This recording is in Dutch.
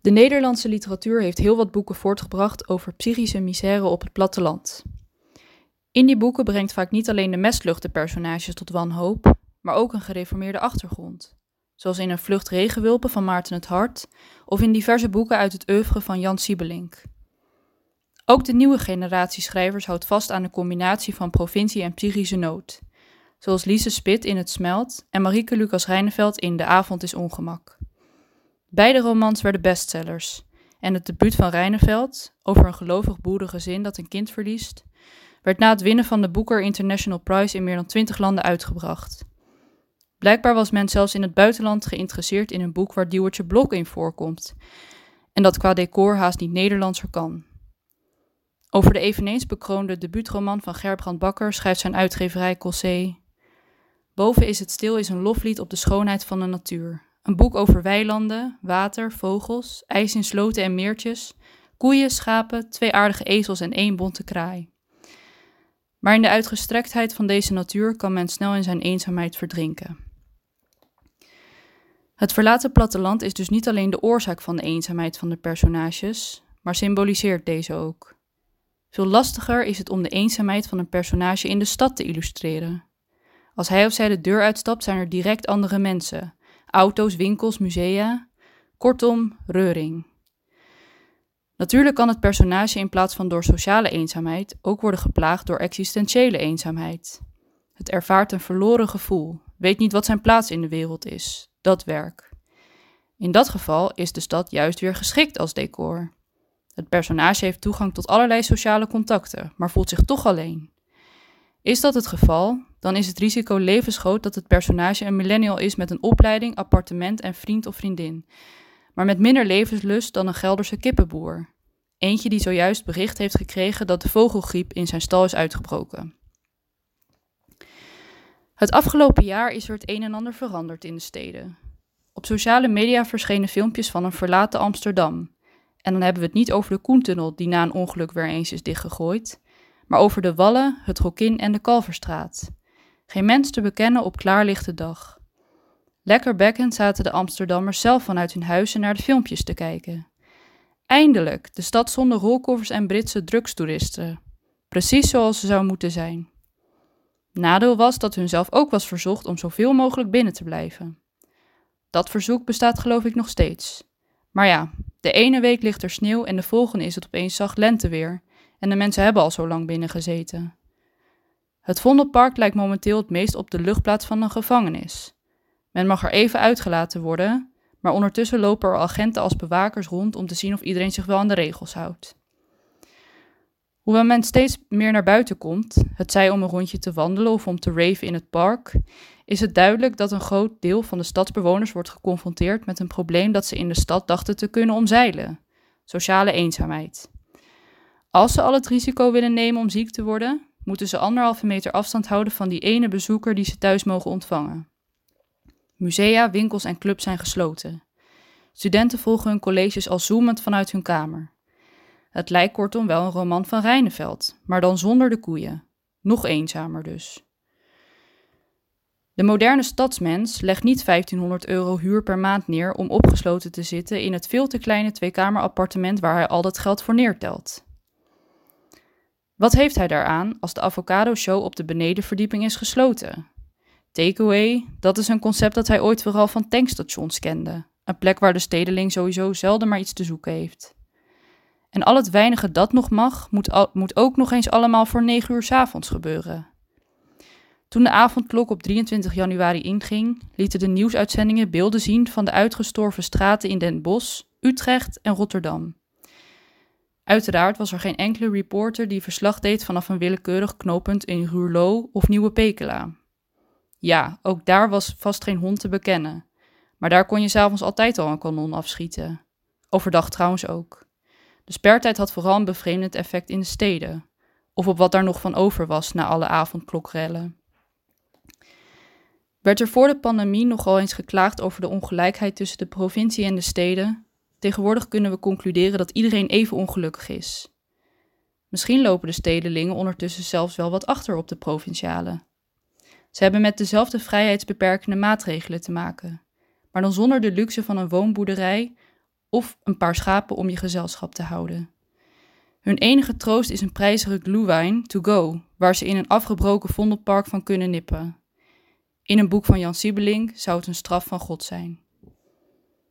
De Nederlandse literatuur heeft heel wat boeken voortgebracht over psychische misère op het platteland. In die boeken brengt vaak niet alleen de mestlucht de personages tot wanhoop, maar ook een gereformeerde achtergrond. Zoals in Een Vlucht Regenwulpen van Maarten het Hart of in diverse boeken uit het oeuvre van Jan Siebelink. Ook de nieuwe generatie schrijvers houdt vast aan de combinatie van provincie en psychische nood. Zoals Lise Spit in Het Smelt en Marieke Lucas Reineveld in De Avond is Ongemak. Beide romans werden bestsellers. En het debuut van Reineveld, over een gelovig boerengezin dat een kind verliest, werd na het winnen van de Booker International Prize in meer dan 20 landen uitgebracht. Blijkbaar was men zelfs in het buitenland geïnteresseerd in een boek waar Diewertje Blok in voorkomt, en dat qua decor haast niet Nederlandser kan. Over de eveneens bekroonde debuutroman van Gerbrand Bakker schrijft zijn uitgeverij Cossé. Boven is het stil is een loflied op de schoonheid van de natuur. Een boek over weilanden, water, vogels, ijs in sloten en meertjes, koeien, schapen, twee aardige ezels en één bonte kraai. Maar in de uitgestrektheid van deze natuur kan men snel in zijn eenzaamheid verdrinken. Het verlaten platteland is dus niet alleen de oorzaak van de eenzaamheid van de personages, maar symboliseert deze ook. Veel lastiger is het om de eenzaamheid van een personage in de stad te illustreren. Als hij of zij de deur uitstapt, zijn er direct andere mensen: auto's, winkels, musea. Kortom, reuring. Natuurlijk kan het personage in plaats van door sociale eenzaamheid ook worden geplaagd door existentiële eenzaamheid. Het ervaart een verloren gevoel, weet niet wat zijn plaats in de wereld is, dat werk. In dat geval is de stad juist weer geschikt als decor. Het personage heeft toegang tot allerlei sociale contacten, maar voelt zich toch alleen. Is dat het geval, dan is het risico levensgroot dat het personage een millennial is met een opleiding, appartement en vriend of vriendin, maar met minder levenslust dan een Gelderse kippenboer. Eentje die zojuist bericht heeft gekregen dat de vogelgriep in zijn stal is uitgebroken. Het afgelopen jaar is er het een en ander veranderd in de steden. Op sociale media verschenen filmpjes van een verlaten Amsterdam. En dan hebben we het niet over de Koentunnel, die na een ongeluk weer eens is dichtgegooid, maar over de Wallen, het Rokin en de Kalverstraat. Geen mens te bekennen op klaarlichte dag. Lekker bekkend zaten de Amsterdammers zelf vanuit hun huizen naar de filmpjes te kijken. Eindelijk, de stad zonder rolkoffers en Britse drugstoeristen. Precies zoals ze zou moeten zijn. Nadeel was dat hun zelf ook was verzocht om zoveel mogelijk binnen te blijven. Dat verzoek bestaat geloof ik nog steeds. Maar ja, de ene week ligt er sneeuw en de volgende is het opeens zacht lenteweer. En de mensen hebben al zo lang binnen gezeten. Het Vondelpark lijkt momenteel het meest op de luchtplaats van een gevangenis. Men mag er even uitgelaten worden, maar ondertussen lopen er agenten als bewakers rond om te zien of iedereen zich wel aan de regels houdt. Hoewel men steeds meer naar buiten komt, het zij om een rondje te wandelen of om te raven in het park, is het duidelijk dat een groot deel van de stadsbewoners wordt geconfronteerd met een probleem dat ze in de stad dachten te kunnen omzeilen: sociale eenzaamheid. Als ze al het risico willen nemen om ziek te worden, moeten ze anderhalve meter afstand houden van die ene bezoeker die ze thuis mogen ontvangen. Musea, winkels en clubs zijn gesloten. Studenten volgen hun colleges al zoemend vanuit hun kamer. Het lijkt kortom wel een roman van Rijneveld, maar dan zonder de koeien. Nog eenzamer dus. De moderne stadsmens legt niet 1500 euro huur per maand neer om opgesloten te zitten in het veel te kleine tweekamerappartement waar hij al dat geld voor neertelt. Wat heeft hij daaraan als de avocado-show op de benedenverdieping is gesloten? Takeaway, dat is een concept dat hij ooit vooral van tankstations kende. Een plek waar de stedeling sowieso zelden maar iets te zoeken heeft. En al het weinige dat nog mag, moet, moet ook nog eens allemaal voor 9 uur s avonds gebeuren. Toen de avondklok op 23 januari inging, lieten de nieuwsuitzendingen beelden zien van de uitgestorven straten in Den Bosch, Utrecht en Rotterdam. Uiteraard was er geen enkele reporter die verslag deed vanaf een willekeurig knooppunt in Ruurlo of Nieuwe Pekela. Ja, ook daar was vast geen hond te bekennen. Maar daar kon je s'avonds altijd al een kanon afschieten. Overdag trouwens ook. De spertijd had vooral een bevreemdend effect in de steden. Of op wat daar nog van over was na alle avondklokrellen. Werd er voor de pandemie nogal eens geklaagd over de ongelijkheid tussen de provincie en de steden, Tegenwoordig kunnen we concluderen dat iedereen even ongelukkig is. Misschien lopen de stedelingen ondertussen zelfs wel wat achter op de provinciale. Ze hebben met dezelfde vrijheidsbeperkende maatregelen te maken, maar dan zonder de luxe van een woonboerderij of een paar schapen om je gezelschap te houden. Hun enige troost is een prijzige glühwein to go, waar ze in een afgebroken vondelpark van kunnen nippen. In een boek van Jan Siebeling zou het een straf van God zijn.